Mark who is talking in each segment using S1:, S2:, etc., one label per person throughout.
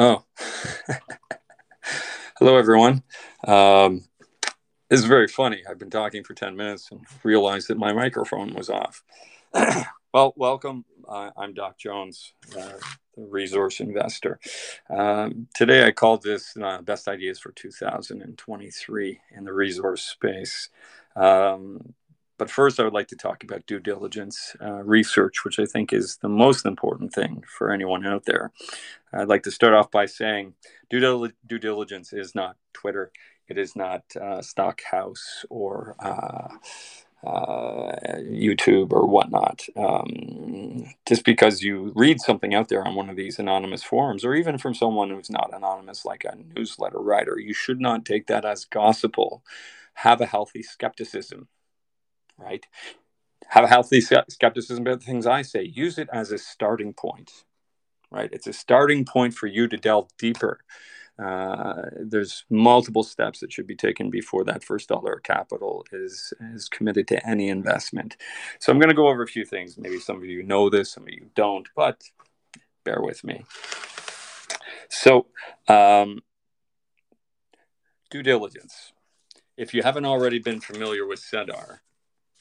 S1: Oh, hello everyone. Um, this is very funny. I've been talking for 10 minutes and realized that my microphone was off. well, welcome. Uh, I'm Doc Jones, uh, the resource investor. Um, today I called this uh, Best Ideas for 2023 in the resource space. Um, but first, I would like to talk about due diligence uh, research, which I think is the most important thing for anyone out there. I'd like to start off by saying due, dil- due diligence is not Twitter, it is not uh, Stockhouse or uh, uh YouTube or whatnot. Um, just because you read something out there on one of these anonymous forums, or even from someone who's not anonymous, like a newsletter writer, you should not take that as gospel. Have a healthy skepticism right? Have a healthy skepticism about the things I say. Use it as a starting point, right? It's a starting point for you to delve deeper. Uh, there's multiple steps that should be taken before that first dollar of capital is is committed to any investment. So I'm going to go over a few things. Maybe some of you know this, some of you don't, but bear with me. So, um, due diligence. If you haven't already been familiar with SEDAR,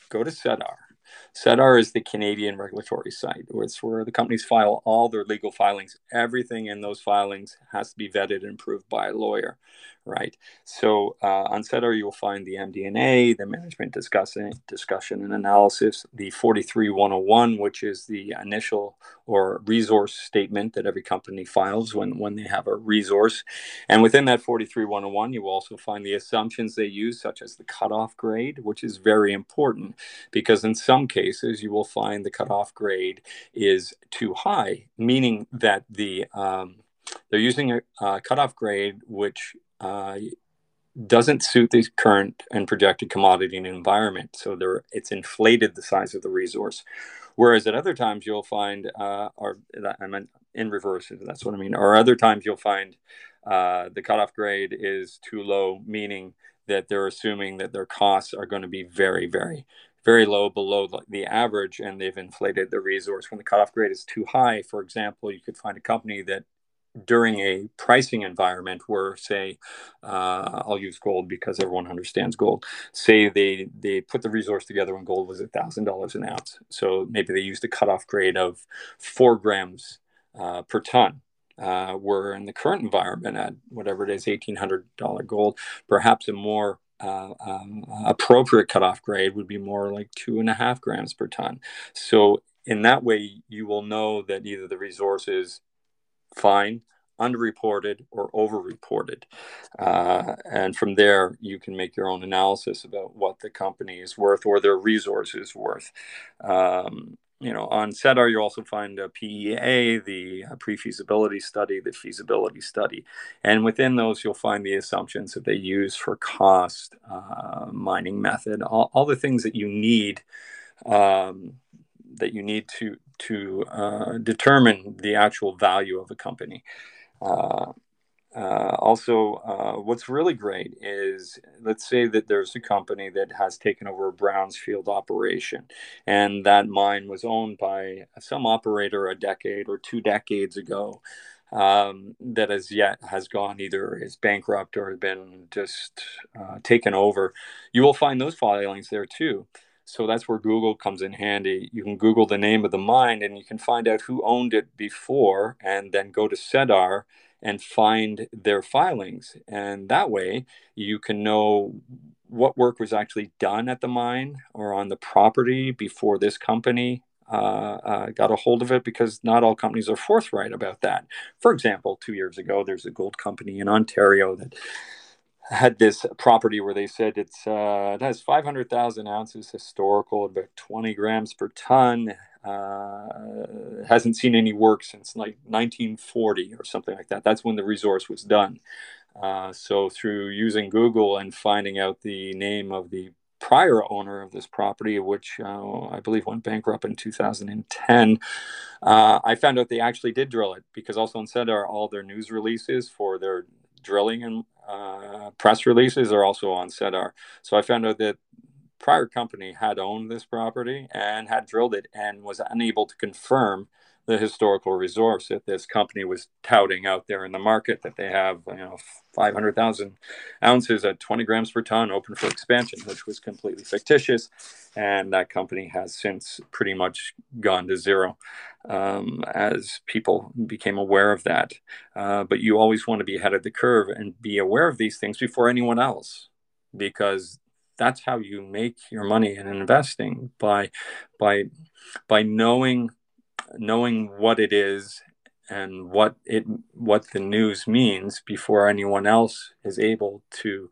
S1: go to SEDAR. SEDAR is the Canadian regulatory site. It's where the companies file all their legal filings. Everything in those filings has to be vetted and approved by a lawyer right? So uh, on SEDAR, you'll find the MD&A, the management discussion, discussion and analysis, the 43101, which is the initial or resource statement that every company files when, when they have a resource. And within that 43101, you will also find the assumptions they use, such as the cutoff grade, which is very important because in some cases you will find the cutoff grade is too high, meaning that the um, they're using a, a cutoff grade which uh, doesn't suit the current and projected commodity and environment. So there, it's inflated the size of the resource. Whereas at other times you'll find, uh, or I meant in reverse, that's what I mean. Or other times you'll find uh, the cutoff grade is too low, meaning that they're assuming that their costs are going to be very, very, very low below the average, and they've inflated the resource. When the cutoff grade is too high, for example, you could find a company that during a pricing environment where say uh, i'll use gold because everyone understands gold say they they put the resource together when gold was a thousand dollars an ounce so maybe they used a cutoff grade of four grams uh, per ton uh, where in the current environment at whatever it is $1800 gold perhaps a more uh, um, appropriate cutoff grade would be more like two and a half grams per ton so in that way you will know that either the resource is fine, underreported, or overreported. Uh, and from there, you can make your own analysis about what the company is worth or their resource is worth. Um, you know, on SEDAR, you also find a PEA, the uh, pre-feasibility study, the feasibility study, and within those, you'll find the assumptions that they use for cost, uh, mining method, all, all, the things that you need um, that you need to to uh, determine the actual value of a company. Uh, uh, also, uh, what's really great is let's say that there's a company that has taken over a Brownsfield operation, and that mine was owned by some operator a decade or two decades ago. Um, that as yet has gone either is bankrupt or has been just uh, taken over. You will find those filings there too. So that's where Google comes in handy. You can Google the name of the mine and you can find out who owned it before and then go to SEDAR and find their filings. And that way you can know what work was actually done at the mine or on the property before this company uh, uh, got a hold of it because not all companies are forthright about that. For example, two years ago, there's a gold company in Ontario that had this property where they said it's uh, it has 500,000 ounces historical, about 20 grams per ton. Uh, hasn't seen any work since like 1940 or something like that. That's when the resource was done. Uh, so through using Google and finding out the name of the prior owner of this property, which uh, I believe went bankrupt in 2010, uh, I found out they actually did drill it because also in SEDAR all their news releases for their drilling and uh, press releases are also on SEDAR. So I found out that prior company had owned this property and had drilled it and was unable to confirm the historical resource that this company was touting out there in the market that they have, you know, 500,000 ounces at 20 grams per ton open for expansion, which was completely fictitious. And that company has since pretty much gone to zero um, as people became aware of that. Uh, but you always want to be ahead of the curve and be aware of these things before anyone else because that's how you make your money in investing by by by knowing knowing what it is and what it what the news means before anyone else is able to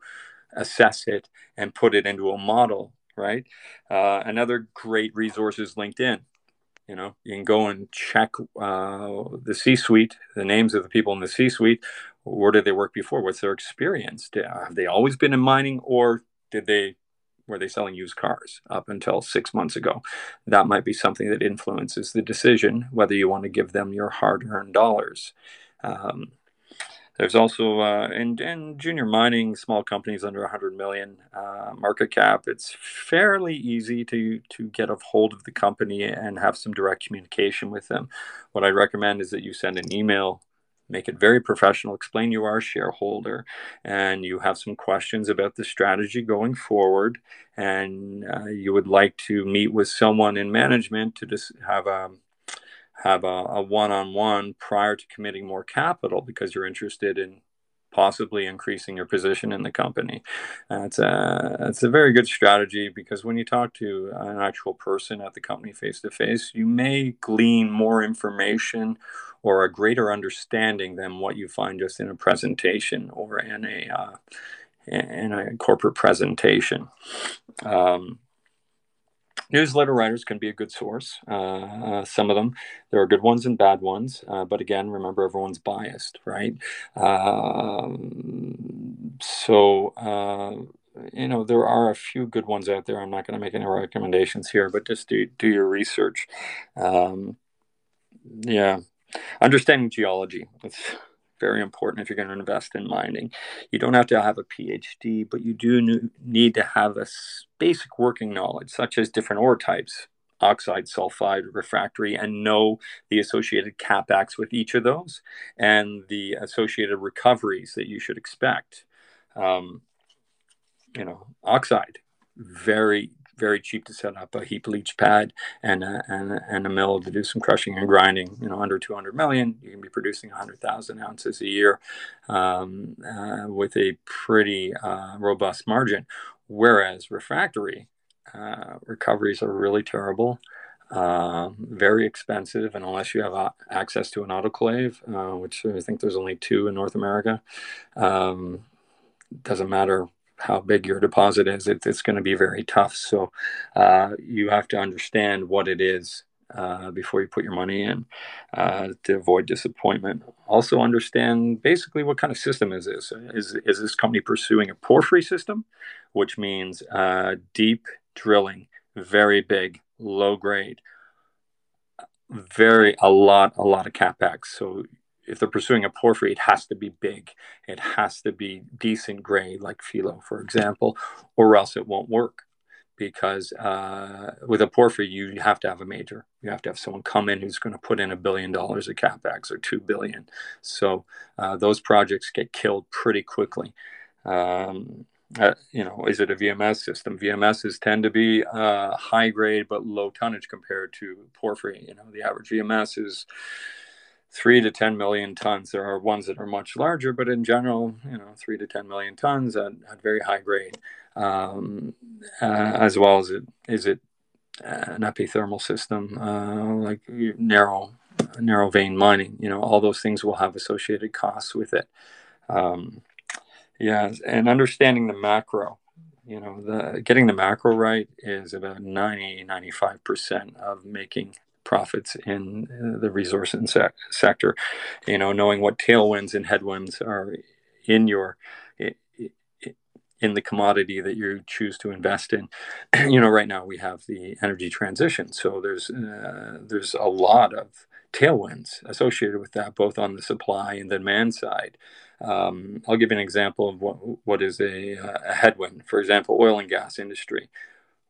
S1: assess it and put it into a model right? Uh, another great resource is linkedin you know you can go and check uh, the c suite the names of the people in the c suite where did they work before? What's their experience? Have they always been in mining or did they were they selling used cars up until six months ago? That might be something that influences the decision whether you want to give them your hard-earned dollars. Um, there's also uh, in, in junior mining, small companies under 100 million uh, market cap. It's fairly easy to to get a hold of the company and have some direct communication with them. What I recommend is that you send an email make it very professional, explain you are a shareholder and you have some questions about the strategy going forward, and uh, you would like to meet with someone in management to just have a have a, a one-on-one prior to committing more capital because you're interested in possibly increasing your position in the company. It's a it's a very good strategy because when you talk to an actual person at the company face to face, you may glean more information or a greater understanding than what you find just in a presentation or in a uh, in a corporate presentation. Um, newsletter writers can be a good source. Uh, uh, some of them, there are good ones and bad ones. Uh, but again, remember everyone's biased, right? Um, so, uh, you know, there are a few good ones out there. I'm not going to make any recommendations here, but just do, do your research. Um, yeah. Understanding geology. It's very important if you're going to invest in mining. You don't have to have a PhD, but you do need to have a basic working knowledge, such as different ore types, oxide, sulfide, refractory, and know the associated capex with each of those and the associated recoveries that you should expect. Um, you know, oxide, very very cheap to set up a heap leach pad and a, and, a, and a mill to do some crushing and grinding. You know, under 200 million, you can be producing 100,000 ounces a year um, uh, with a pretty uh, robust margin. Whereas refractory uh, recoveries are really terrible. Uh, very expensive, and unless you have access to an autoclave, uh, which I think there's only two in North America, um, doesn't matter how big your deposit is, it, it's going to be very tough. So uh, you have to understand what it is uh, before you put your money in uh, to avoid disappointment. Also, understand basically what kind of system is this? Is, is this company pursuing a porphyry system, which means uh, deep drilling, very big, low grade, very a lot, a lot of capex. So if they're pursuing a porphyry, it has to be big. It has to be decent grade, like Filo, for example, or else it won't work. Because uh, with a porphyry, you have to have a major. You have to have someone come in who's going to put in a billion dollars of capex or two billion. So uh, those projects get killed pretty quickly. Um, uh, you know, is it a VMS system? VMSs tend to be uh, high grade but low tonnage compared to porphyry. You know, the average VMS is three to 10 million tons. There are ones that are much larger, but in general, you know, three to 10 million tons at, at very high grade. Um, uh, as well as it is it an epithermal system, uh, like narrow, narrow vein mining. You know, all those things will have associated costs with it. Um, yeah, and understanding the macro. You know, the getting the macro right is about 90, 95% of making profits in the resource and sector. You know, knowing what tailwinds and headwinds are in your in the commodity that you choose to invest in. you know, right now we have the energy transition, so there's uh, there's a lot of tailwinds associated with that, both on the supply and the demand side. Um, I'll give you an example of what what is a, a headwind. For example, oil and gas industry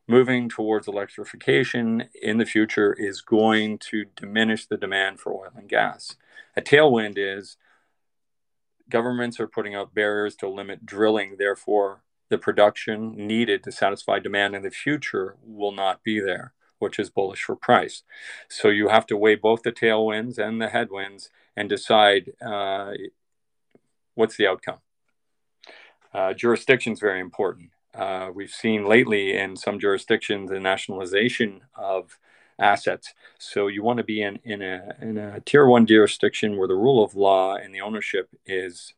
S1: moving towards electrification in the future is going to diminish the demand for oil and gas. A tailwind is governments are putting up barriers to limit drilling, therefore, the production needed to satisfy demand in the future will not be there, which is bullish for price. So you have to weigh both the tailwinds and the headwinds and decide uh, what's the outcome. Uh, jurisdiction is very important. Uh, we've seen lately in some jurisdictions the nationalization of assets. So you want to be in, in a in a tier one jurisdiction where the rule of law and the ownership is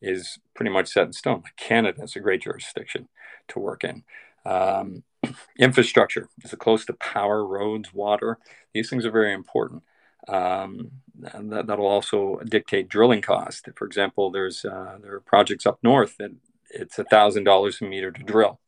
S1: is pretty much set in stone. Like Canada is a great jurisdiction to work in. Um, infrastructure is it close to power, roads, water? These things are very important. Um, that, that'll also dictate drilling cost. For example, there's uh, there are projects up north that it's a thousand dollars a meter to drill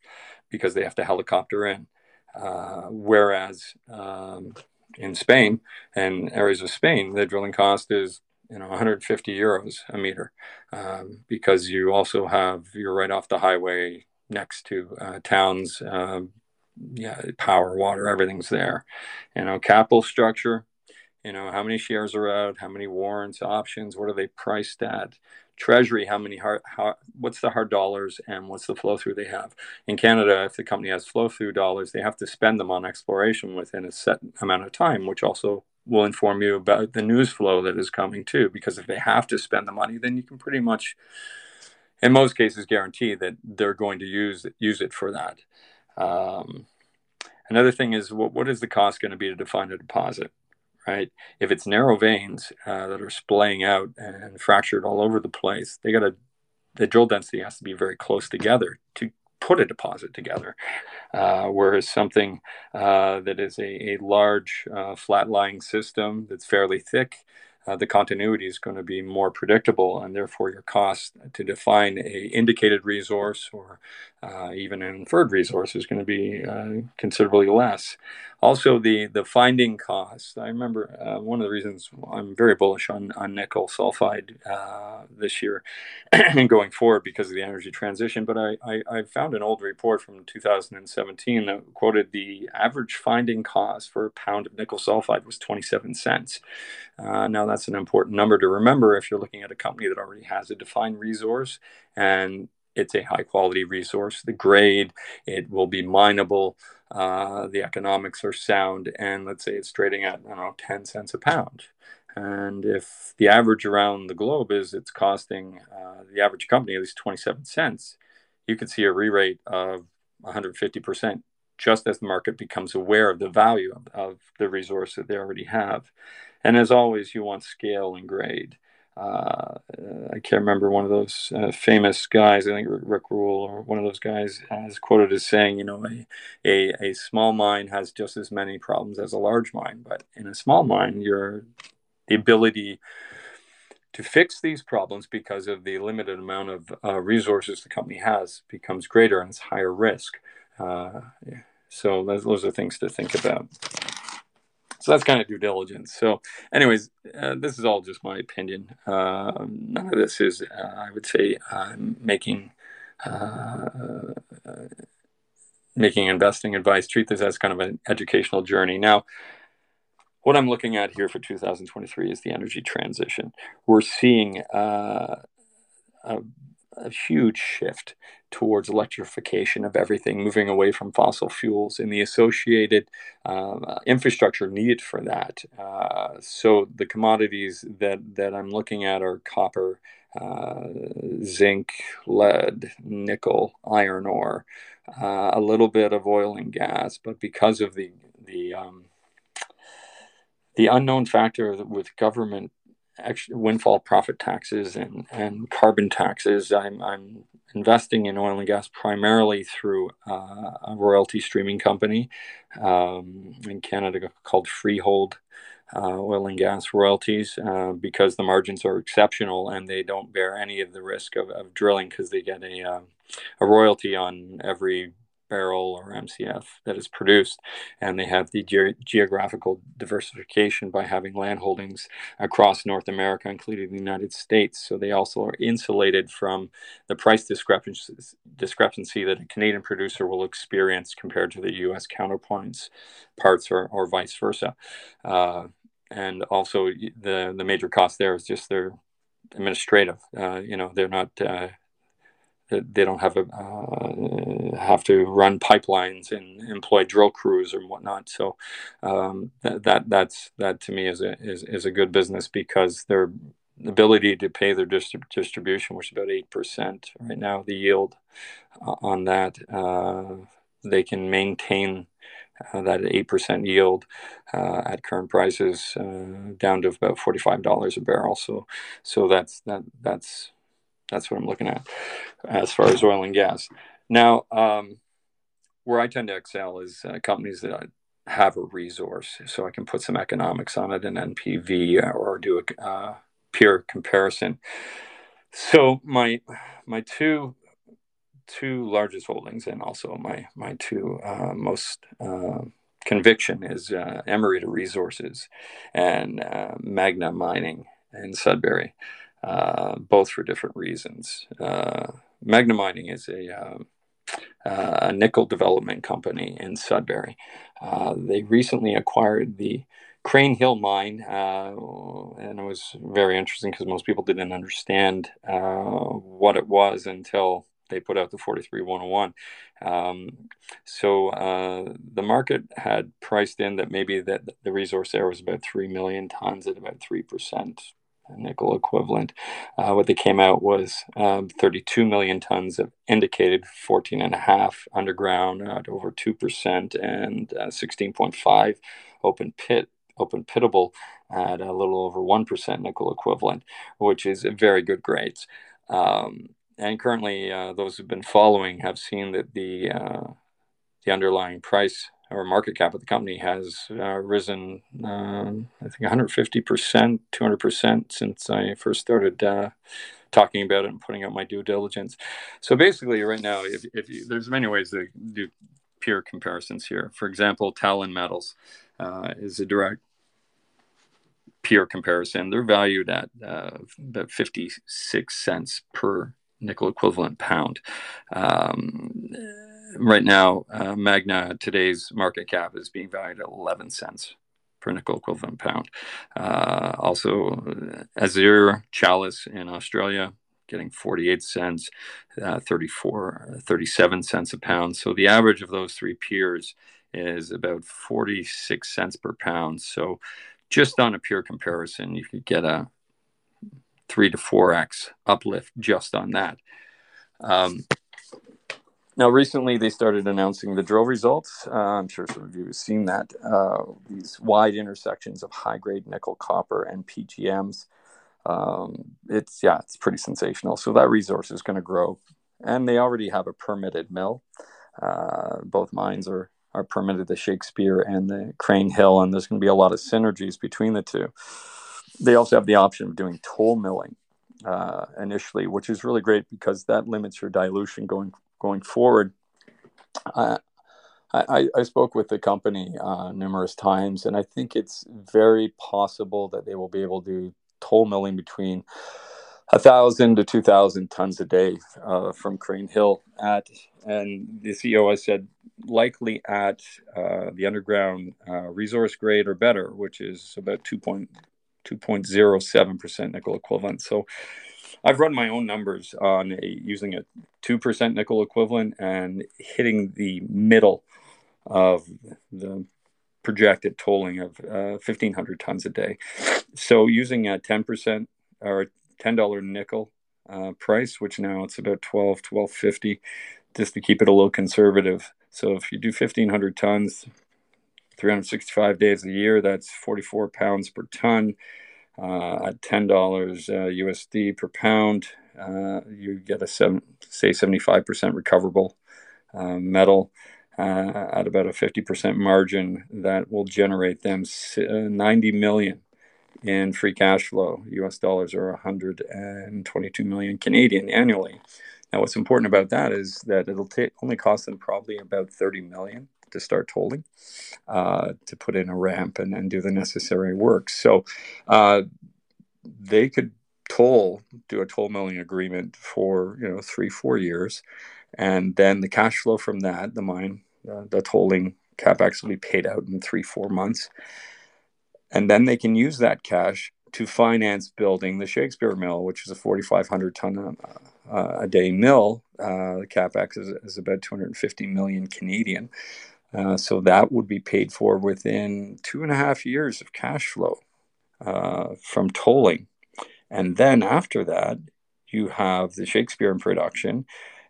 S1: because they have to helicopter in. Uh, whereas um, in Spain and areas of Spain, the drilling cost is you know 150 euros a meter um, because you also have you're right off the highway next to uh, towns um, yeah power water everything's there you know capital structure you know how many shares are out how many warrants options what are they priced at treasury how many hard how, what's the hard dollars and what's the flow through they have? In canada if the company has flow through dollars they have to spend them on exploration within a set amount of time which also will inform you about the news flow that is coming too because if they have to spend the money then you can pretty much in most cases guarantee that they're going to use use it for that. Um, another thing is what, what is the cost going to be to define a deposit right? If it's narrow veins uh, that are splaying out and fractured all over the place, they got to the drill density has to be very close together to put a deposit together. Uh, whereas something uh, that is a, a large uh, flat lying system that's fairly thick uh, the continuity is going to be more predictable and therefore your cost to define a indicated resource or uh, even an inferred resource is going to be uh, considerably less. Also the the finding cost i remember uh, one of the reasons i'm very bullish on, on nickel sulfide uh, this year and going forward because of the energy transition but I, I, I found an old report from 2017 that quoted the average finding cost for a pound of nickel sulfide was 27 cents. Now that's an important number to remember if you're looking at a company that already has a defined resource and it's a high quality resource. The grade, it will be mineable. Uh, the economics are sound, and let's say it's trading at I don't know 10 cents a pound. And if the average around the globe is it's costing uh, the average company at least 27 cents, you could see a re-rate of 150% just as the market becomes aware of the value of, of the resource that they already have. And as always, you want scale and grade. Uh, I can't remember one of those uh, famous guys. I think Rick Rule or one of those guys is quoted as saying, you know, a, a, a small mine has just as many problems as a large mine, but in a small mine, your the ability to fix these problems because of the limited amount of uh, resources the company has becomes greater and it's higher risk. Uh, so those, those are things to think about. So that's kind of due diligence. So, anyways, uh, this is all just my opinion. Uh, none of this is, uh, I would say, making uh, making investing advice. Treat this as kind of an educational journey. Now, what I'm looking at here for 2023 is the energy transition. We're seeing uh, a a huge shift towards electrification of everything, moving away from fossil fuels and the associated uh, infrastructure needed for that. Uh, so the commodities that that I'm looking at are copper, uh, zinc, lead, nickel, iron ore, uh, a little bit of oil and gas, but because of the the um, the unknown factor with government windfall profit taxes and, and carbon taxes. I'm, I'm investing in oil and gas primarily through uh, a royalty streaming company um, in Canada called Freehold. Uh, oil and gas royalties uh, because the margins are exceptional and they don't bear any of the risk of, of drilling because they get a, uh, a royalty on every barrel or MCF that is produced. And they have the ge- geographical diversification by having land holdings across North America, including the United States. So they also are insulated from the price discrepancy, discrepancy that a Canadian producer will experience compared to the US counterpoints parts or, or vice versa. Uh, and also the, the major cost there is just their administrative. Uh, you know, they're not uh, they don't have a uh, have to run pipelines and employ drill crews or whatnot. So um, that, that that's that to me is a is, is a good business because their ability to pay their distrib- distribution, which is about eight percent right now, the yield on that uh, they can maintain. Uh, that eight percent yield uh, at current prices uh, down to about forty five dollars a barrel. So, so that's that that's that's what I'm looking at as far as oil and gas. Now, um, where I tend to excel is uh, companies that have a resource, so I can put some economics on it, an NPV, uh, or do a uh, peer comparison. So my my two two largest holdings, and also my my two uh, most uh, conviction is uh, Emerita Resources and Magna Mining in Sudbury. Uh, both for different reasons. Uh, Magna Mining is a, um, uh, a nickel development company in Sudbury. Uh, they recently acquired the Crean Hill mine, uh, and it was very interesting because most people didn't understand what it was until they put out the 43101. Um, so uh, the market had priced in that maybe that the resource there was about 3 million tons at about 3%, nickel equivalent. Uh, what they came out was um, 32 million tons of indicated 14 and a half underground at over 2% and uh, 16.5 open pit open pitable at a little over 1% nickel equivalent which is very good grades um, and currently uh, those who've been following have seen that the uh, the underlying price or market cap of the company has uh, risen, um, I think 150%, 200% since I first started uh, talking about it and putting out my due diligence. So basically, right now, if, if you, there's many ways to do peer comparisons here. For example, Talon Metals uh, is a direct peer comparison. They're valued at uh, about 56 cents per nickel equivalent pound. Um, right now, uh, Magna today's market cap is being valued at 11 cents per nickel equivalent pound. Uh, also, Azure Chalice in Australia getting 48 cents, uh, 34, 37 cents a pound. So the average of those three peers is about 46 cents per pound. So just on a pure comparison, you could get a three to four x uplift just on that. Um, now, recently they started announcing the drill results. Uh, I'm sure some of you have seen that. Uh, these wide intersections of high grade nickel, copper, and PGMs. Um, it's, yeah, it's pretty sensational. So that resource is going to grow. And they already have a permitted mill. Uh, both mines are, are permitted, the Shakespeare and the Crean Hill, and there's going to be a lot of synergies between the two. They also have the option of doing toll milling. Uh, initially, which is really great because that limits your dilution going going forward. I, I, I spoke with the company uh, numerous times, and I think it's very possible that they will be able to toll milling between a thousand to two thousand tons a day uh, from Crean Hill at, and the CEO has said likely at uh, the underground uh, resource grade or better, which is about 2.2.07 percent nickel equivalent. So I've run my own numbers on a, using a 2% nickel equivalent and hitting the middle of the projected tolling of uh, 1,500 tons a day. So using a 10% or $10 nickel uh, price, which now it's about 12, 1250, just to keep it a little conservative. So if you do 1,500 tons, 365 days a year, that's 44 pounds per ton at ten dollars uh, USD per pound, uh, you get a seven, say seventy five percent recoverable uh, metal uh, at about a fifty percent margin that will generate them uh, ninety million in free cash flow US dollars or 122 million Canadian annually. Now, what's important about that is that it'll only cost them probably about 30 million to start tolling, uh, to put in a ramp and, and do the necessary work. So uh, they could toll, do a toll milling agreement for you know three, four years, and then the cash flow from that, the mine, uh, the tolling capex will be paid out in three, four months, and then they can use that cash to finance building the Shakespeare mill, which is a 4,500 ton uh, uh, a day mill. Uh, the capex is, is, about 250 million Canadian. Uh, so that would be paid for within two and a half years of cash flow uh, from tolling. And then after that, you have the Shakespeare in production,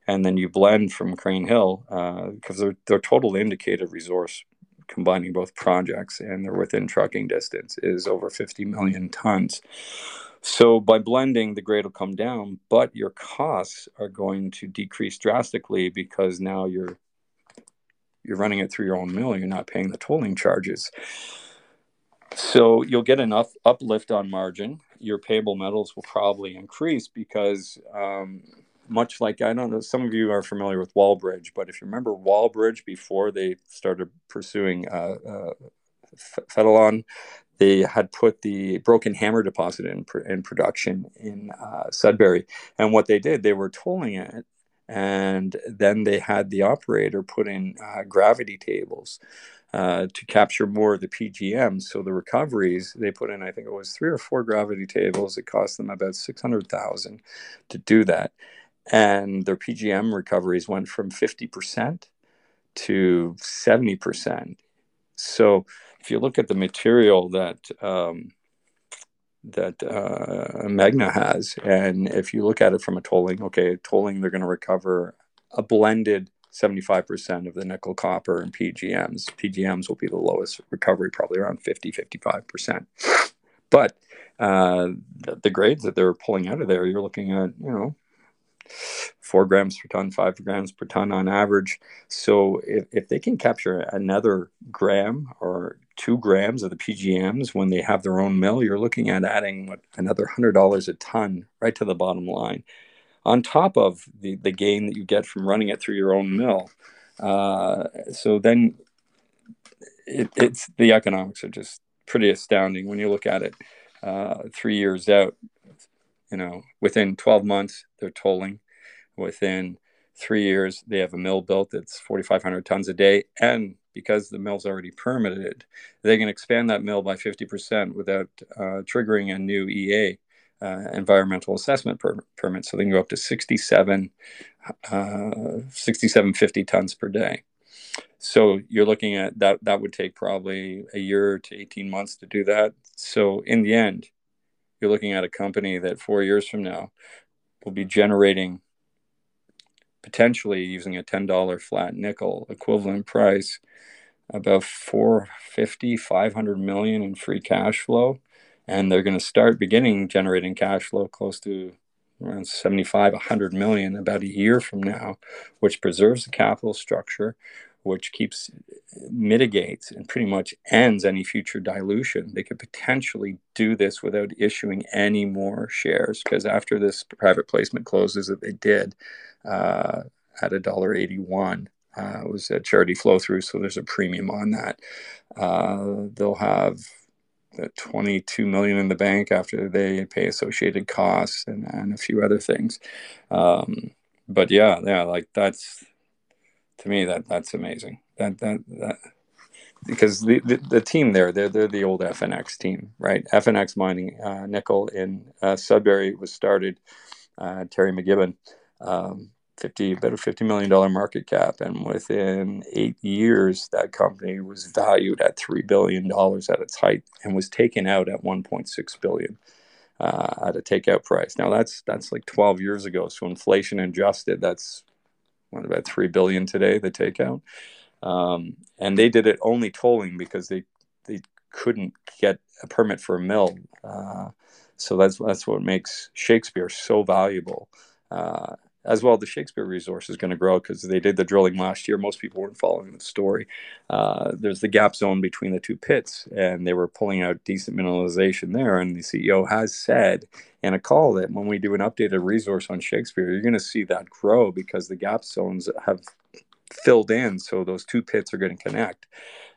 S1: and then you blend from Crean Hill because uh, their, their total indicated resource combining both projects and they're within trucking distance is over 50 million tons. So by blending, the grade will come down, but your costs are going to decrease drastically because now you're you're running it through your own mill. You're not paying the tolling charges. So you'll get enough uplift on margin. Your payable metals will probably increase because um, much like I don't know, some of you are familiar with Wallbridge, but if you remember Wallbridge before they started pursuing uh, uh, they had put the broken hammer deposit in, in production in uh, Sudbury. And what they did, they were tolling it. And then they had the operator put in uh, gravity tables uh, to capture more of the PGMs. So the recoveries they put in, I think it was three or four gravity tables. It cost them about six hundred thousand to do that and their PGM recoveries went from 50% to 70%. So if you look at the material that um, that uh, Magna has, and if you look at it from a tolling, okay, tolling they're going to recover a blended 75% of the nickel, copper, and PGMs. PGMs will be the lowest recovery, probably around 50, 55%. But uh, the, the grades that they're pulling out of there, you're looking at, you know, four grams per ton, five grams per ton on average. So if, if they can capture another gram or two grams of the PGMs when they have their own mill, you're looking at adding what, another hundred dollars a ton right to the bottom line, on top of the the gain that you get from running it through your own mill. Uh, so then it, it's the economics are just pretty astounding when you look at it uh, three years out you know, within 12 months, they're tolling. Within three years, they have a mill built that's 4,500 tons a day. And because the mill's already permitted, they can expand that mill by 50% without uh, triggering a new EA. Uh, environmental assessment per- permit, so they can go up to 67, uh, 6750 tons per day. So you're looking at that. That would take probably a year to 18 months to do that. So in the end, you're looking at a company that four years from now will be generating potentially using a $10 flat nickel equivalent price about 450 500 million in free cash flow. And they're going to start beginning generating cash flow close to around 75 100 million about a year from now which preserves the capital structure which keeps mitigates and pretty much ends any future dilution. They could potentially do this without issuing any more shares because after this private placement closes that they did uh, at a dollar eighty one. Uh, was a charity flow through, so there's a premium on that. Uh, they'll have 22 million in the bank after they pay associated costs and, and a few other things. Um, but yeah, yeah, like that's to me that that's amazing. That that that because the, the, the, team there, they're, they're the old FNX team, right? FNX mining uh, nickel in uh, Sudbury was started, uh, Terry MacGibbon, um, 50, about a $50 million market cap. And within eight years, that company was valued at $3 billion at its height and was taken out at 1.6 billion. Uh, at a takeout price. Now that's that's like 12 years ago. So inflation adjusted, that's what about three billion today the takeout? Um, and they did it only tolling because they they couldn't get a permit for a mill. Uh, so that's that's what makes shakespeare so valuable. Uh, as well, the Shakespeare resource is going to grow because they did the drilling last year. Most people weren't following the story. Uh, there's the gap zone between the two pits, and they were pulling out decent mineralization there. And the CEO has said in a call that when we do an updated resource on Shakespeare, you're going to see that grow because the gap zones have filled in. So those two pits are going to connect.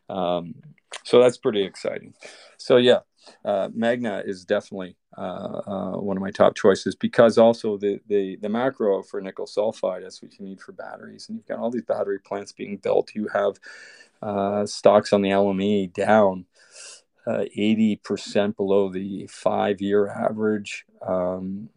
S1: Um, so that's pretty exciting. So, yeah, uh, Magna is definitely uh, uh, one of my top choices because also the, the the macro for nickel sulfide that's what you need for batteries and you've got all these battery plants being built. You have uh, stocks on the LME down uh, 80% below the five year average. Um,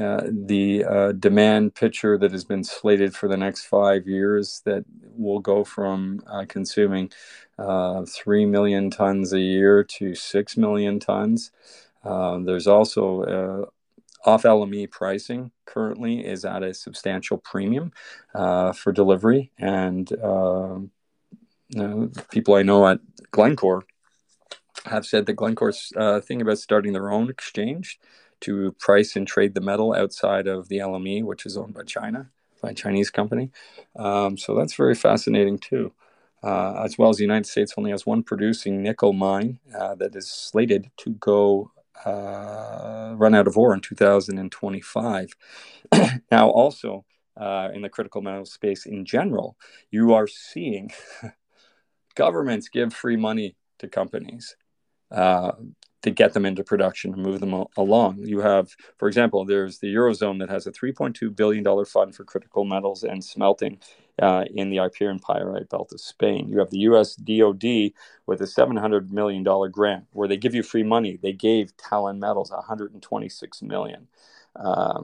S1: uh, the uh, demand picture that has been slated for the next five years that will go from uh, consuming uh, 3 million tons a year to 6 million tons. Um, there's also uh, off LME pricing currently is at a substantial premium uh, for delivery. And people I know at Glencore have said that Glencore's thinking about starting their own exchange to price and trade the metal outside of the LME, which is owned by China, by a Chinese company. Um, so that's very fascinating too. Uh, as well as the United States only has one producing nickel mine uh, that is slated to go uh, run out of ore in 2025. now, also uh, in the critical metal space in general, you are seeing governments give free money to companies. To get them into production and move them along. You have, for example, there's the Eurozone that has a $3.2 billion fund for critical metals and smelting uh, in the Iberian Pyrite Belt of Spain. You have the US DoD with a $700 million grant where they give you free money. They gave Talon Metals $126 million. Uh,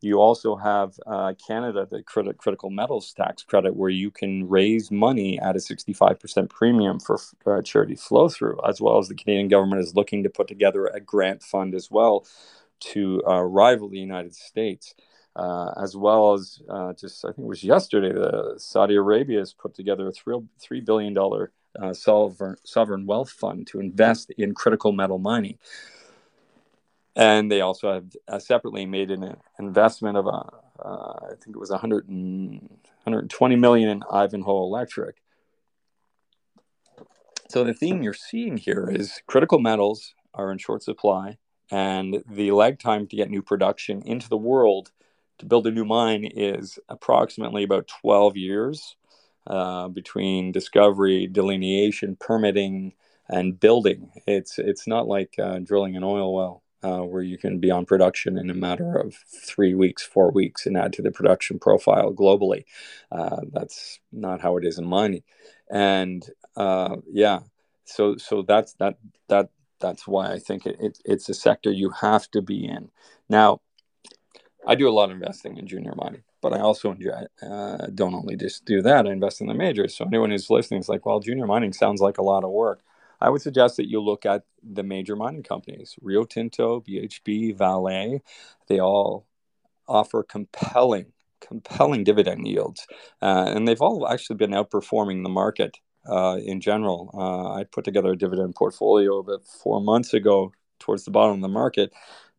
S1: you also have uh, Canada, the crit- critical metals tax credit, where you can raise money at a 65% premium for uh, charity flow through, as well as the Canadian government is looking to put together a grant fund as well to uh, rival the United States. Uh, as well as uh, just, I think it was yesterday, the Saudi Arabia has put together a $3 billion sovereign, sovereign wealth fund to invest in critical metal mining and they also have uh, separately made an investment of a, uh, I think it was 100 and, 120 million in Ivanhoe Electric. So the theme you're seeing here is critical metals are in short supply, and the lag time to get new production into the world to build a new mine is approximately about 12 years uh, between discovery, delineation, permitting, and building. It's it's not like uh, drilling an oil well uh, where you can be on production in a matter of three weeks, four weeks, and add to the production profile globally. Uh, that's not how it is in mining, and uh, yeah, so so that's that that that's why I think it, it, it's a sector you have to be in. Now, I do a lot of investing in junior mining, but I also enjoy, uh, don't only just do that. I invest in the majors. So anyone who's listening is like, well, junior mining sounds like a lot of work. I would suggest that you look at the major mining companies Rio Tinto, BHP, Vale. They all offer compelling, compelling dividend yields. Uh, and they've all actually been outperforming the market uh, in general. Uh, I put together a dividend portfolio about four months ago towards the bottom of the market,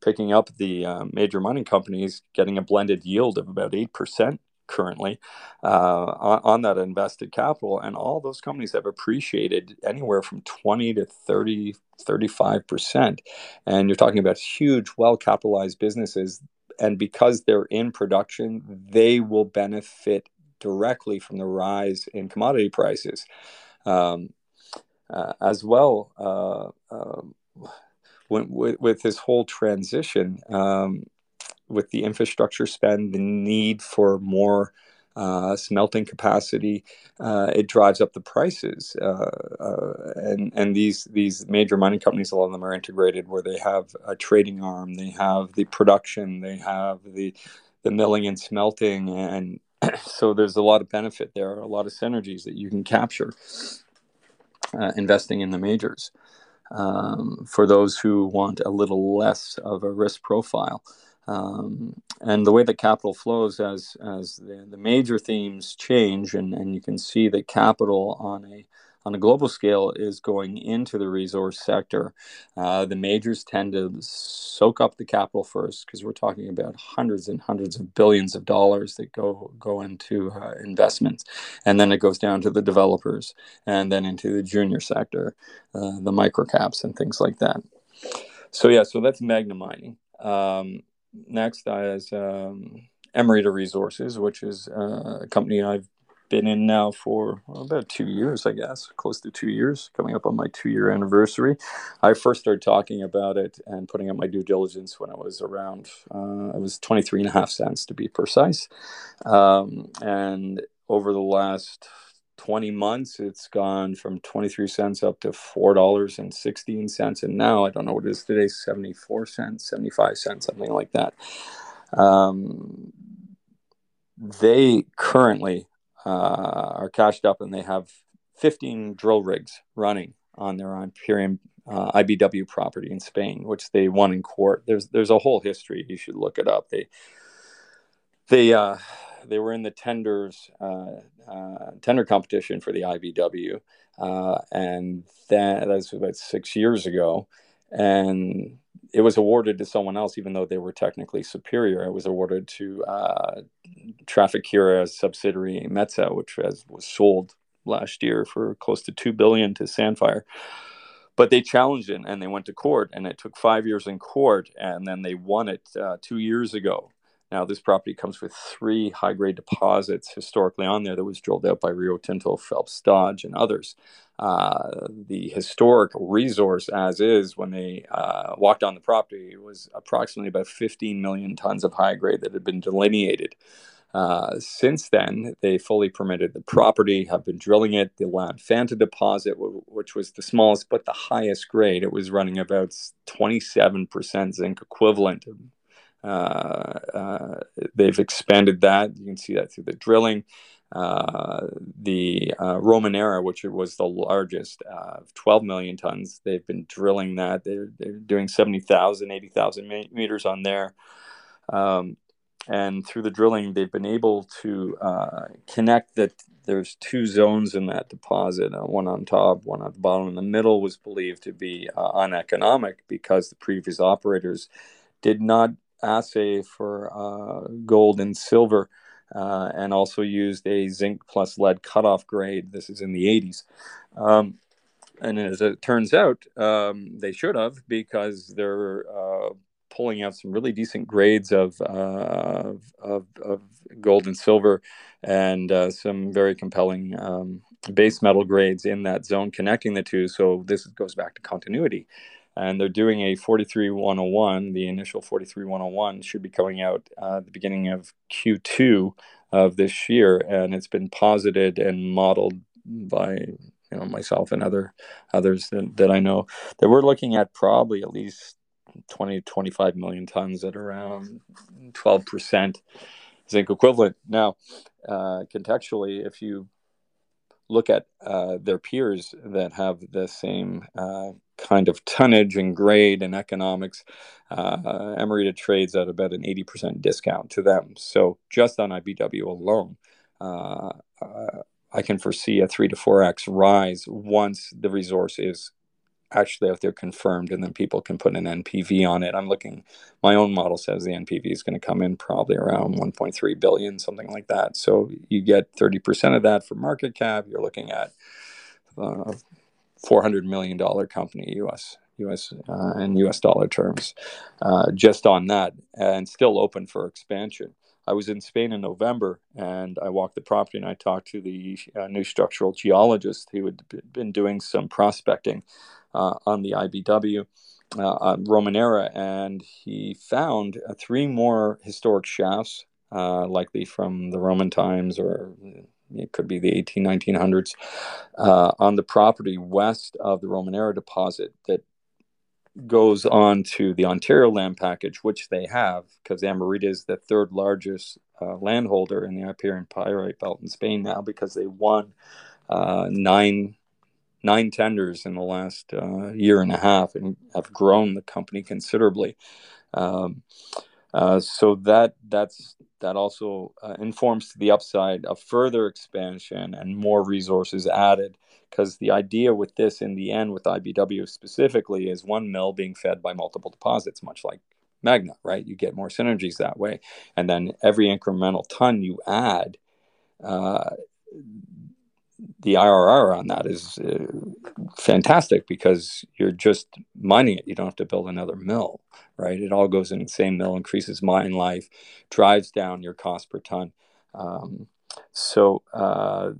S1: picking up the uh, major mining companies, getting a blended yield of about 8% currently uh, on, on, that invested capital and all those companies have appreciated anywhere from 20 to 30 35% and you're talking about huge well capitalized businesses and because they're in production they will benefit directly from the rise in commodity prices. Um, uh, as well uh, um, when, with, with, this whole transition um, with the infrastructure spend, the need for more uh, smelting capacity, uh, it drives up the prices. Uh, uh, and and these these major mining companies, a lot of them are integrated, where they have a trading arm, they have the production, they have the the milling and smelting, and so there's a lot of benefit there, a lot of synergies that you can capture uh, investing in the majors. Um, for those who want a little less of a risk profile. Um, and the way that capital flows as as the, the major themes change, and, and you can see that capital on a on a global scale is going into the resource sector. Uh, the majors tend to soak up the capital first because we're talking about hundreds and hundreds of billions of dollars that go go into uh, investments, and then it goes down to the developers, and then into the junior sector, uh, the microcaps and things like that. So yeah, so that's Magna Mining. Um, next is um, Emerita Resources, which is uh, a company I've been in now for well, about two years, I guess, close to two years, coming up on my two year anniversary. I first started talking about it and putting up my due diligence when I was around, uh, it was 23 and a half cents to be precise. Um, and over the last 20 months, it's gone from 23 cents up to $4.16. And now I don't know what it is today, 74 cents, 75 cents, something like that. Um, they currently uh, are cashed up and they have 15 drill rigs running on their Imperium uh, IBW property in Spain, which they won in court. There's there's a whole history. You should look it up. They they uh, they were in the tenders uh, uh, tender competition for the IBW, uh, and that, that was about six years ago, and it was awarded to someone else, even though they were technically superior. It was awarded to uh, Trafigura's subsidiary MATSA, which was, was sold last year for close to two billion to Sandfire. But they challenged it and they went to court, and it took five years in court, and then they won it uh, two years ago. Now, this property comes with three high grade deposits historically on there that was drilled out by Rio Tinto, Phelps Dodge, and others. Uh, the historic resource, as is, when they uh, walked on the property, was approximately about 15 million tons of high grade that had been delineated. Uh, since then, they fully permitted the property, have been drilling it. The Fanta deposit, which was the smallest but the highest grade, it was running about 27% zinc equivalent they've expanded that. You can see that through the drilling. Uh, the uh, Romanera, which was the largest, uh, 12 million tons, they've been drilling that. They're, they're doing 70,000, 80,000 meters on there. Um, and through the drilling, they've been able to uh, connect that there's two zones in that deposit, uh, one on top, one at the bottom. In the middle was believed to be uh, uneconomic because the previous operators did not assay for uh, gold and silver, uh, and also used a zinc plus lead cutoff grade. This is in the 80s. Um, and as it turns out, um, they should have because they're uh, pulling out some really decent grades of, uh, of, of, gold and silver and uh, some very compelling um, base metal grades in that zone connecting the two. So this goes back to continuity and they're doing a 43101 the initial 43101 should be coming out uh, at the beginning of q2 of this year and it's been posited and modeled by you know myself and other others that, that i know that we're looking at probably at least 20 to 25 million tons at around 12% zinc equivalent. Now uh, contextually if you look at uh, their peers that have the same uh, kind of tonnage and grade and economics, uh, Emerita trades at about an 80% discount to them. So just on IBW alone, uh, uh, I can foresee a three to four X rise once the resource is actually out there confirmed and then people can put an NPV on it. I'm looking, my own model says the NPV is going to come in probably around 1.3 billion, something like that. So you get 30% of that for market cap. You're looking at uh, 400 million dollar company US US uh, in US dollar terms uh, just on that and still open for expansion. I was in Spain in November and I walked the property and I talked to the uh, new structural geologist who had been doing some prospecting on the IBW. Uh, Romanera, and he found uh, three more historic shafts, likely from the Roman times or it could be the 18, 1900s, uh, on the property west of the Romanera deposit that goes on to the Ontario land package, which they have because Emerita is the third largest uh, landholder in the Iberian Pyrite Belt in Spain now because they won uh, nine nine tenders in the last uh, year and a half and have grown the company considerably. Um, uh, so that that's that also uh, informs to the upside of further expansion and more resources added. Because the idea with this, in the end, with IBW specifically, is one mill being fed by multiple deposits, much like Magna, right? You get more synergies that way. And then every incremental ton you add, uh, the IRR on that is uh, fantastic because you're just mining it. You don't have to build another mill, right? It all goes in the same mill, increases mine life, drives down your cost per ton. Um, so uh,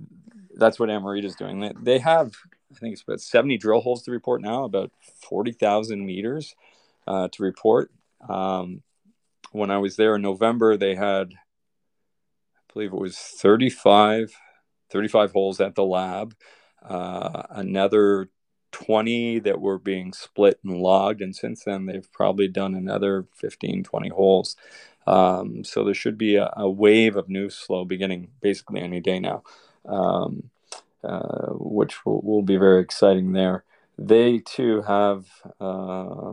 S1: that's what Emerita is doing. They, they have, I think it's about 70 drill holes to report now, about 40,000 meters uh, to report. Um, when I was there in November, they had, I believe it was 35 35 holes at the lab, uh, another 20 that were being split and logged. And since then, they've probably done another 15, 20 holes. Um, so there should be a, a, wave of news flow beginning basically any day now, um, uh, which will, will, be very exciting there. They too have uh,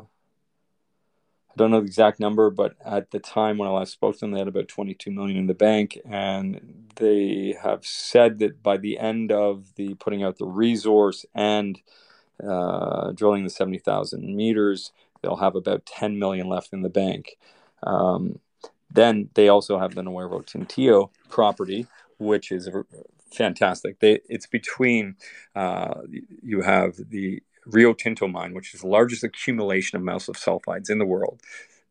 S1: don't know the exact number, but at the time when I last spoke to them, they had about 22 million in the bank, and they have said that by the end of the putting out the resource and uh, drilling the 70,000 meters, they'll have about 10 million left in the bank. Um, then they also have the Nuevo Tintillo property, which is fantastic. They, it's between uh, you have the Rio Tinto mine, which is the largest accumulation of massive sulfides in the world,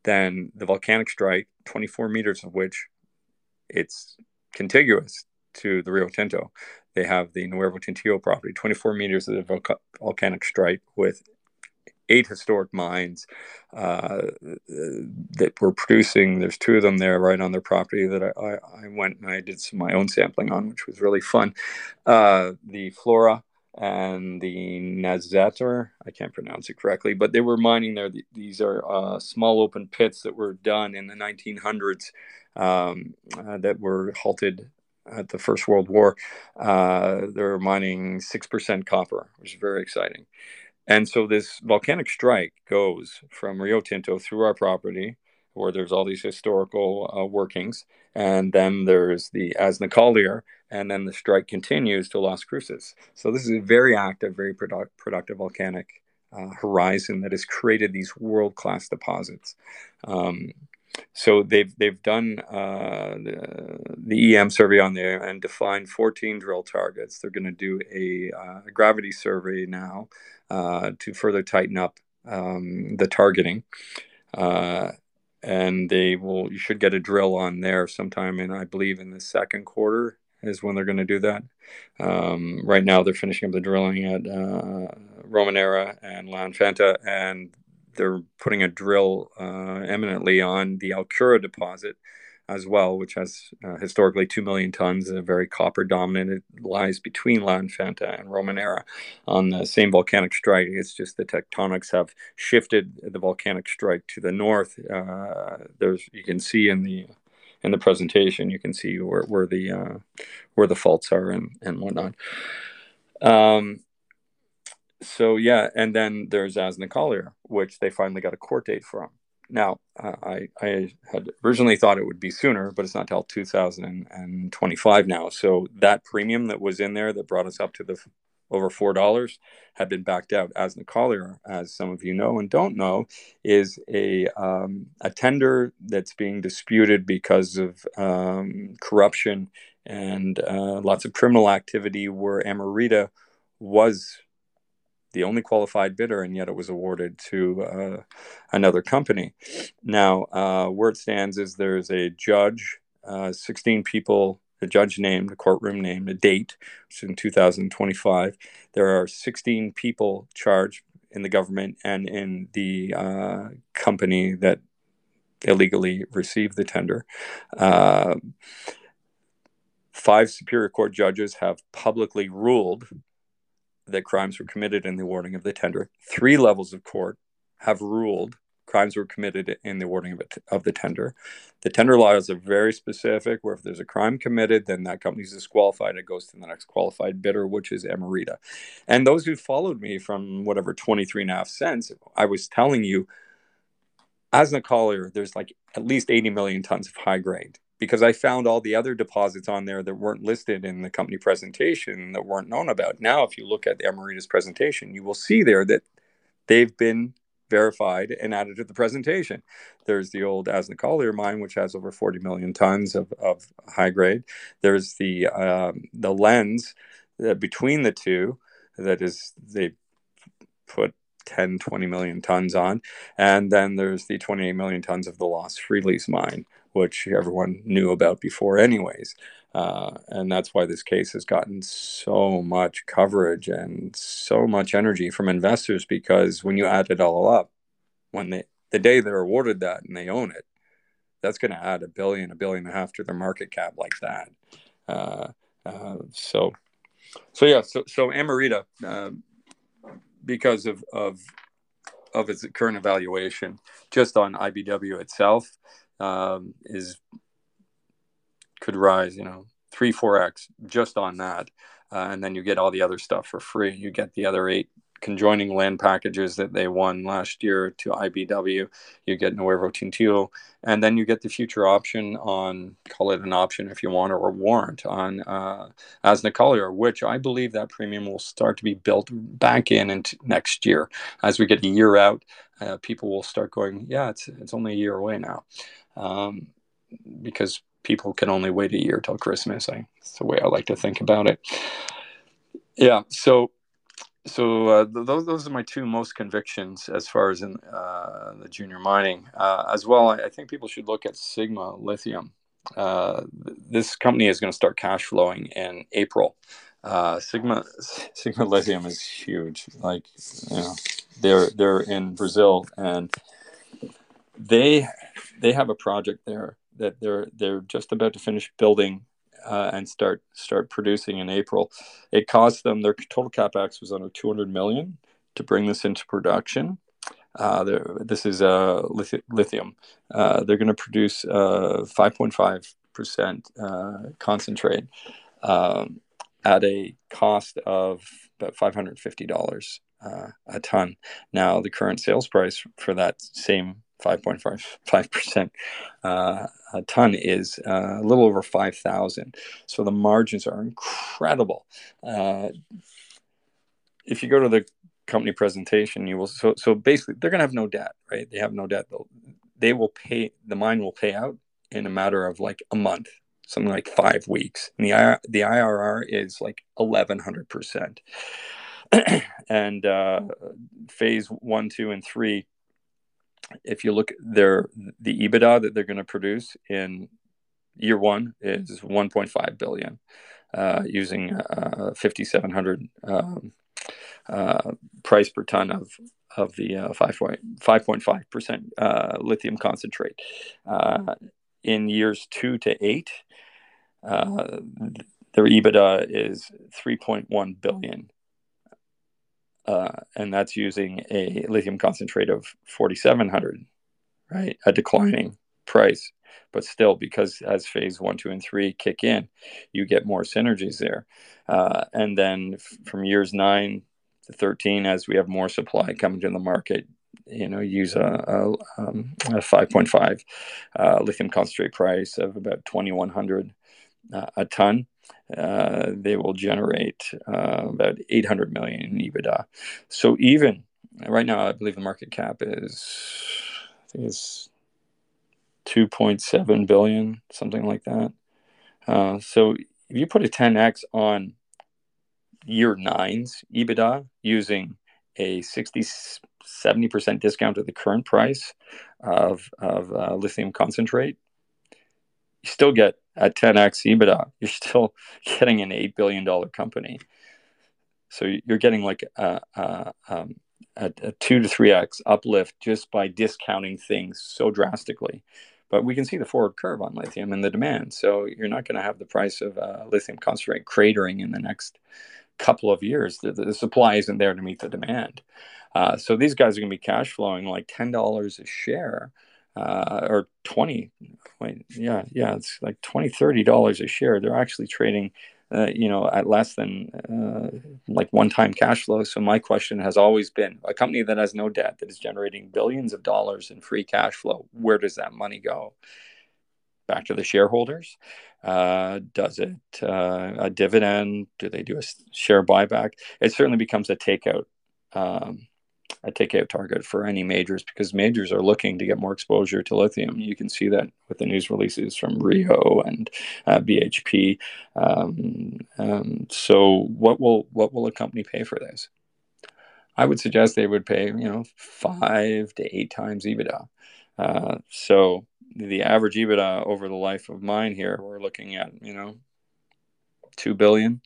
S1: then the volcanic strike, 24 meters of which it's contiguous to the Rio Tinto. They have the Nuevo Tintillo property, 24 meters of the volcanic strike with eight historic mines uh, that were producing. There's two of them there right on their property that I, I, I went and I did some my own sampling on, which was really fun. Uh, the flora and the Nazater. I can't pronounce it correctly, but they were mining there. These are uh, small open pits that were done in the 1900s um, uh, that were halted at the First World War. Uh, they're mining 6% copper, which is very exciting. And so this volcanic strike goes from Rio Tinto through our property, where there's all these historical uh, workings, and then there's the Aznalcóllar, and then the strike continues to Las Cruces. So this is a very active, very product, productive volcanic uh, horizon that has created these world class deposits. Um, so they've they've done uh, the, the, EM survey on there and defined 14 drill targets. They're going to do a, uh, a, gravity survey now uh, to further tighten up um, the targeting. And they will you should get a drill on there sometime in I believe in the second quarter is when they're going to do that. Um, right now, they're finishing up the drilling at uh, Romanera and La Infanta, and they're putting a drill uh, eminently on the Alcura deposit as well, which has uh, historically 2 million tons, a very copper dominant. It lies between La Infanta and Romanera on the same volcanic strike. It's just the tectonics have shifted the volcanic strike to the north. Uh, there's You can see in the in the presentation, you can see where, where the uh, where the faults are and and whatnot. Um, so yeah, and then there's Aznalcóllar, which they finally got a court date from. Now, uh, I I had originally thought it would be sooner, but it's not till 2025 now. So that premium that was in there that brought us up to the over four dollars had been backed out. As the Collier, as some of you know and don't know, is a um, a tender that's being disputed because of um, corruption and uh, lots of criminal activity. Where Emerita was the only qualified bidder, and yet it was awarded to uh, another company. Now, uh, where it stands is there's a judge, uh, 16 people the judge named, the courtroom named, a date, which is in 2025. There are 16 people charged in the government and in the uh, company that illegally received the tender. Uh, five Superior Court judges have publicly ruled that crimes were committed in the awarding of the tender. Three levels of court have ruled crimes were committed in the awarding of, of the tender. The tender laws are very specific, where if there's a crime committed, then that company is disqualified. It goes to the next qualified bidder, which is Emerita. And those who followed me from whatever 23 and a half cents, I was telling you, as a collier, there's like at least 80 million tons of high grade because I found all the other deposits on there that weren't listed in the company presentation that weren't known about. Now, if you look at the Emerita's presentation, you will see there that they've been verified and added to the presentation. There's the old Aznalcóllar mine, which has over 40 million tons of, of high grade. There's the um, the lens between the two that is they put 10, 20 million tons on. And then there's the 28 million tons of the Los Frailes mine, which everyone knew about before, anyways. Uh, and that's why this case has gotten so much coverage and so much energy from investors because when you add it all up, when they the day they're awarded that and they own it, that's going to add a billion, a billion and a half to their market cap like that. Uh, uh, so, so yeah, so so Emerita, uh, because of of of its current evaluation, just on IBW itself, um, is could rise, you know, three, four x just on that, uh, and then you get all the other stuff for free. You get the other eight conjoining land packages that they won last year to IBW. You get Nuevo Tintillo, and then you get the future option on, call it an option if you want, or a warrant on uh, Aznalcóllar, which I believe that premium will start to be built back in into next year. As we get a year out, uh, people will start going, yeah, it's, it's only a year away now. Um, because people can only wait a year till Christmas. I, that's the way I like to think about it. Yeah. So, so uh, those those are my two most convictions as far as in uh, the junior mining. Uh, as well, I, I, think people should look at Sigma Lithium. Uh, this company is going to start cash flowing in April. Uh, Sigma Sigma Lithium is huge. Like you know, they're they're in Brazil and they they have a project there that they're they're just about to finish building uh, and start start producing in April. It cost them their total capex was under 200 million to bring this into production. Uh, this is uh, lithium. Uh, they're going to produce 5.5 uh, percent uh, concentrate um, at a cost of about 550 dollars uh, a ton. Now the current sales price for that same 5.5% uh, a ton is uh, a little over 5,000. So the margins are incredible. Uh, if you go to the company presentation, you will, so, so basically they're going to have no debt, right? They have no debt. They'll, they will pay, the mine will pay out in a matter of like a month, something like five weeks. And the, the IRR is like 1100%. and uh, phase one, two, and three if you look their the EBITDA that they're going to produce in year one is 1.5 billion uh, using uh, 5700 um, uh, price per ton of of the uh, 5.5 percent uh, lithium concentrate. Uh, in years two to eight their EBITDA is 3.1 billion uh, and that's using a lithium concentrate of 4700 right? A declining price but still because as phase one two and three kick in you get more synergies there. Uh, and then f- from years 9 to 13 as we have more supply coming to the market you know use a, a, um, a 5.5 uh, lithium concentrate price of about 2100 uh, a ton uh, they will generate uh, about 800 million in EBITDA. So even right now, I believe the market cap is, I think it's 2.7 billion, something like that. Uh, so if you put a 10x on year nine's EBITDA using a 60 70% discount to the current price of, of uh, lithium concentrate, you still get at 10x EBITDA, you're still getting an $8 billion company. So you're getting like a, a, um, a, a two to 3x uplift just by discounting things so drastically. But we can see the forward curve on lithium and the demand. So you're not going to have the price of uh, lithium concentrate cratering in the next couple of years. The, the supply isn't there to meet the demand. Uh, so these guys are going to be cash flowing like $10 a share uh, or 20 wait yeah yeah it's like 20 30 dollars a share they're actually trading uh, you know at less than uh, like one time cash flow so my question has always been a company that has no debt that is generating billions of dollars in free cash flow where does that money go back to the shareholders? Uh, does it uh, a dividend? Do they do a share buyback? It certainly becomes a takeout um, a takeout target for any majors because majors are looking to get more exposure to lithium. You can see that with the news releases from Rio and uh, BHP. Um, um, so, what will what will a company pay for this? I would suggest they would pay, you know, five to eight times EBITDA. Uh, so the average EBITDA over the life of mine here, we're looking at, you know, two billion,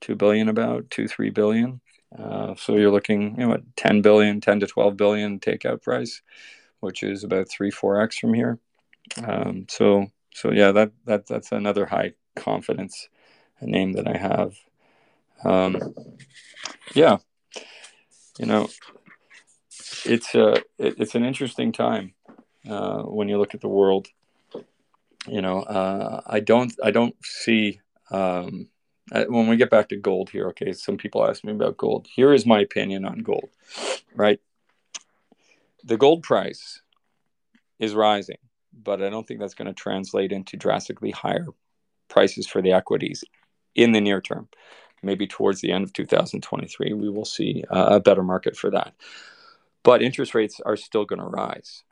S1: two billion about two, three billion. Uh, so you're looking, you know, at 10 billion, 10 to 12 billion takeout price, which is about three, four X from here. Um, so, so yeah, that, that, that's another high confidence name that I have. Um, yeah, you know, it's a, uh, it, it's an interesting time uh, when you look at the world. You know, uh, I don't, I don't see, um, when we get back to gold here, okay, some people ask me about gold. Here is my opinion on gold, right? The gold price is rising, but I don't think that's going to translate into drastically higher prices for the equities in the near term. Maybe towards the end of 2023, we will see a better market for that. But interest rates are still going to rise,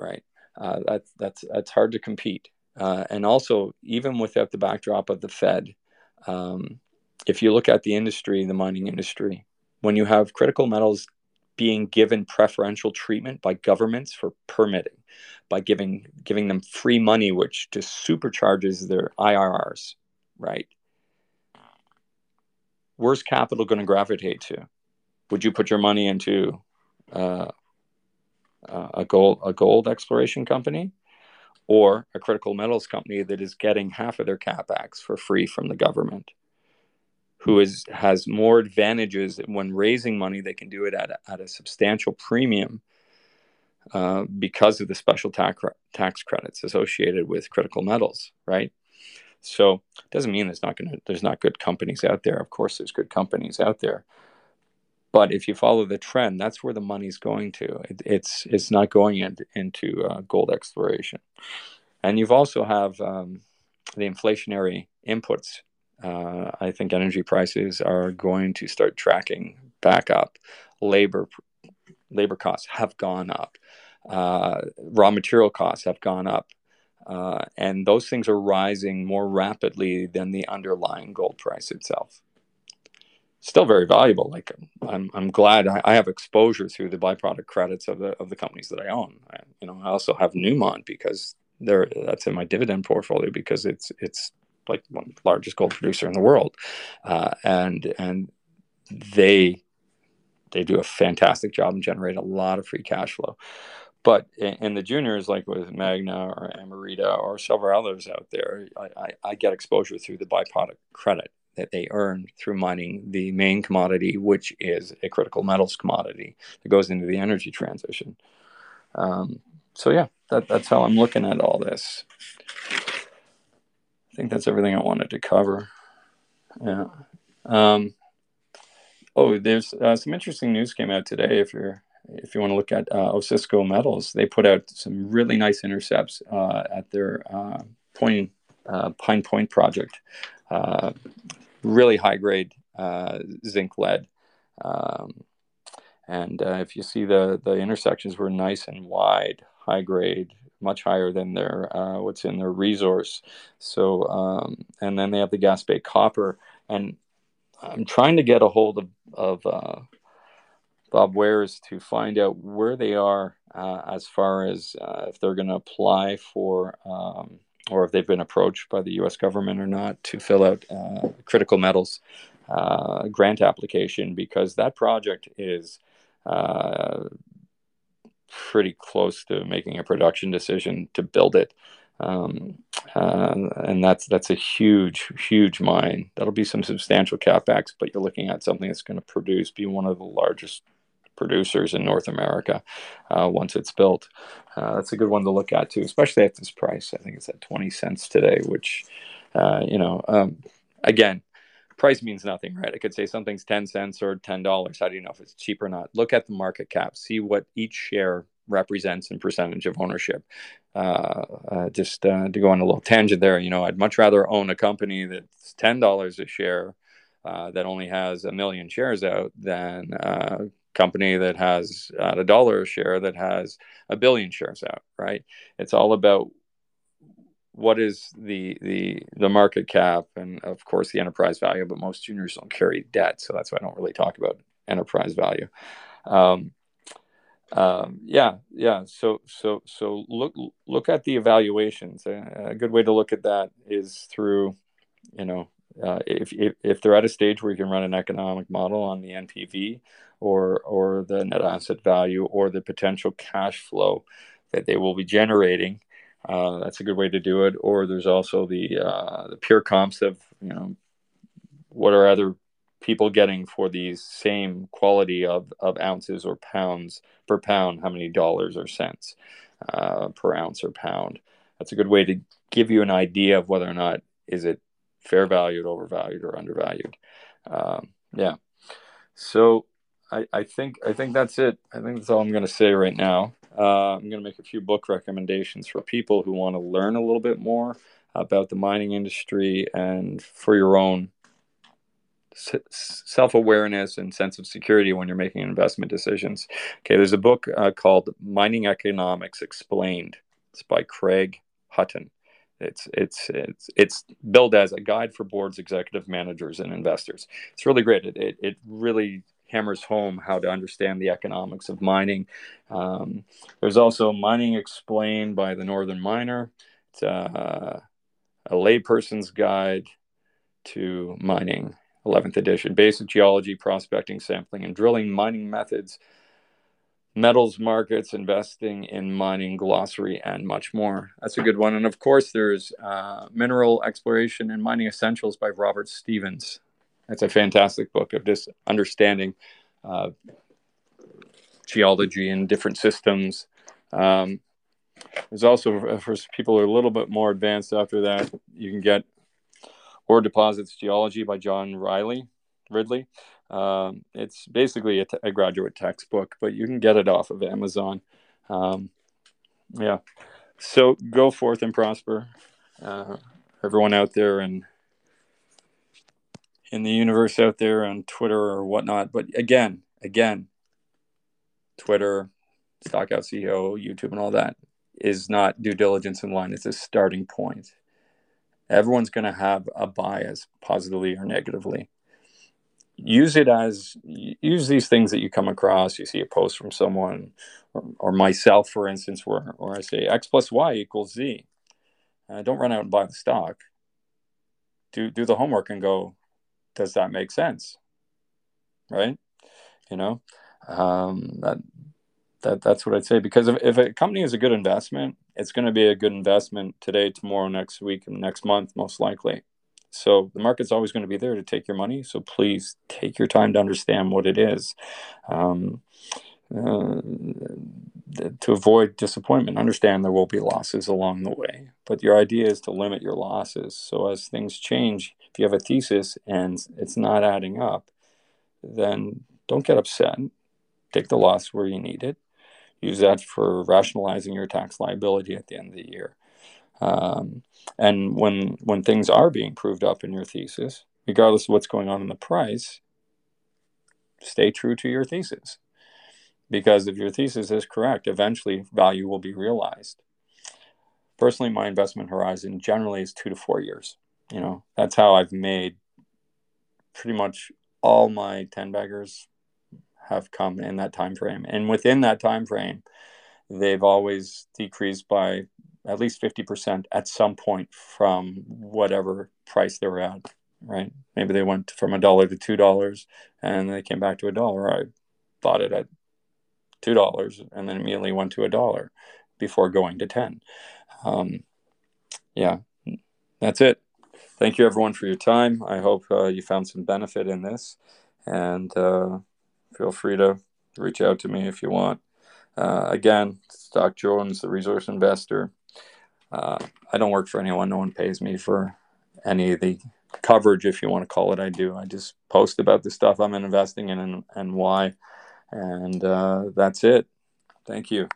S1: right? Uh, that's that's that's hard to compete. Uh, and also, even without the backdrop of the Fed, um, if you look at the industry, the mining industry, when you have critical metals being given preferential treatment by governments for permitting, by giving giving them free money, which just supercharges their IRRs, right? Where's capital going to gravitate to? Would you put your money into uh, a gold a gold exploration company? Or a critical metals company that is getting half of their capex for free from the government who is has more advantages when raising money they can do it at a, at a substantial premium uh, because of the special tax tax credits associated with critical metals right? So it doesn't mean there's not going to there's not good companies out there. Of course there's good companies out there but if you follow the trend, that's where the money's going to. It, it's it's not going in, into uh, gold exploration. And you've also have um, the inflationary inputs. Uh, I think energy prices are going to start tracking back up. Labor labor costs have gone up. Uh, raw material costs have gone up. Uh, and those things are rising more rapidly than the underlying gold price itself still very valuable. Like I'm, I'm glad I, have exposure through the byproduct credits of the of the companies that I own. I, you know, I also have Newmont because there that's in my dividend portfolio because it's it's like one largest gold producer in the world, uh, and and they they do a fantastic job and generate a lot of free cash flow. But in, the juniors, like with Magna or Emerita or several others out there, I, I, I get exposure through the byproduct credit that they earn through mining the main commodity, which is a critical metals commodity that goes into the energy transition. Um, so yeah, that, that's how I'm looking at all this. I think that's everything I wanted to cover. Yeah. Um, oh, there's uh, some interesting news came out today. If you're if you want to look at uh, Osisko Metals, they put out some really nice intercepts uh, at their uh, point, uh, Pine Point project. Really high grade uh, zinc lead. Um, and uh, if you see the the intersections were nice and wide, high grade, much higher than their uh, what's in their resource. So um, and then they have the Gaspé copper, and I'm trying to get a hold of of uh, Bob Wares to find out where they are uh, as far as uh, if they're going to apply for. Um, or if they've been approached by the U.S. government or not to fill out uh, critical metals uh, grant application because that project is uh, pretty close to making a production decision to build it. Um, uh, and that's that's a huge, huge mine. That'll be some substantial capex, but you're looking at something that's going to produce, be one of the largest producers in North America uh, once it's built. Uh, that's a good one to look at too, especially at this price. I think it's at 20 cents today, which, uh, you know, um, again, price means nothing, right? I could say something's 10 cents or $10. How do you know if it's cheap or not? Look at the market cap, see what each share represents in percentage of ownership. Uh, uh, just uh, to go on a little tangent there, you know, I'd much rather own a company that's ten dollars a share uh, that only has a million shares out than a company that has at a dollar a share that has a billion shares out. Right? It's all about what is the the the market cap and of course the enterprise value but most juniors don't carry debt so that's why i don't really talk about enterprise value um, um, yeah yeah so so so look look at the evaluations a, a, good way to look at that is through you know uh, if, if if they're at a stage where you can run an economic model on the npv or or the net asset value or the potential cash flow that they will be generating uh, that's a good way to do it. Or there's also the uh, the pure comps of you know what are other people getting for these same quality of, of ounces or pounds per pound, how many dollars or cents uh, per ounce or pound. That's a good way to give you an idea of whether or not is it fair valued, overvalued, or undervalued. Um, yeah. So I, I think I think that's it. I think that's all I'm going to say right now. Uh, I'm going to make a few book recommendations for people who want to learn a little bit more about the mining industry and for your own self awareness and sense of security when you're making investment decisions. Okay, there's a book uh, called Mining Economics Explained. It's by Craig Hutton. It's it's it's it's billed as a guide for boards, executive managers, and investors. It's really great. It it, it really hammers home how to understand the economics of mining. Um, there's also Mining Explained by the Northern Miner. It's uh, a layperson's guide to mining, 11th edition. Basic geology, prospecting, sampling, and drilling, mining methods, metals markets, investing in mining glossary, and much more. That's a good one. And of course, there's uh, Mineral Exploration and Mining Essentials by Robert Stevens. That's a fantastic book of just understanding uh, geology and different systems. Um, there's also for people who are a little bit more advanced after that, you can get Ore Deposits Geology by John Riley Ridley. Um, it's basically a, t- a graduate textbook, but you can get it off of Amazon. Um, yeah, so go forth and prosper, uh, everyone out there, and in the universe out there on Twitter or whatnot. But again, again, Twitter, Stockhouse CEO, YouTube, and all that is not due diligence in line. It's a starting point. Everyone's going to have a bias, positively or negatively. Use it as use these things that you come across. You see a post from someone, or, or myself, for instance, where, where I say X plus Y equals Z. Uh, don't run out and buy the stock. Do do the homework and go, does that make sense? Right? You know, um, that that that's what I'd say. Because if, if a company is a good investment, it's going to be a good investment today, tomorrow, next week, and next month, most likely. So the market's always going to be there to take your money. So please take your time to understand what it is. Um, uh, to avoid disappointment. Understand there will be losses along the way, but your idea is to limit your losses. So as things change, if you have a thesis and it's not adding up, then don't get upset. Take the loss where you need it. Use that for rationalizing your tax liability at the end of the year. Um, and when when things are being proved up in your thesis, regardless of what's going on in the price, stay true to your thesis because if your thesis is correct, eventually value will be realized. Personally, my investment horizon generally is two to four years. You know, that's how I've made pretty much all my 10 baggers have come in that time frame. And within that time frame, they've always decreased by at least 50% at some point from whatever price they were at, right? Maybe they went from a dollar to two dollars and they came back to a dollar. I bought it at two dollars and then immediately went to a dollar before going to ten. Um, yeah, that's it. Thank you everyone for your time. I hope uh, you found some benefit in this, and uh, feel free to reach out to me if you want. Uh, again, Stock Jones, the resource investor. Uh, I don't work for anyone. No one pays me for any of the coverage, if you want to call it. I do. I just post about the stuff I'm investing in and, and why. And uh, that's it. Thank you.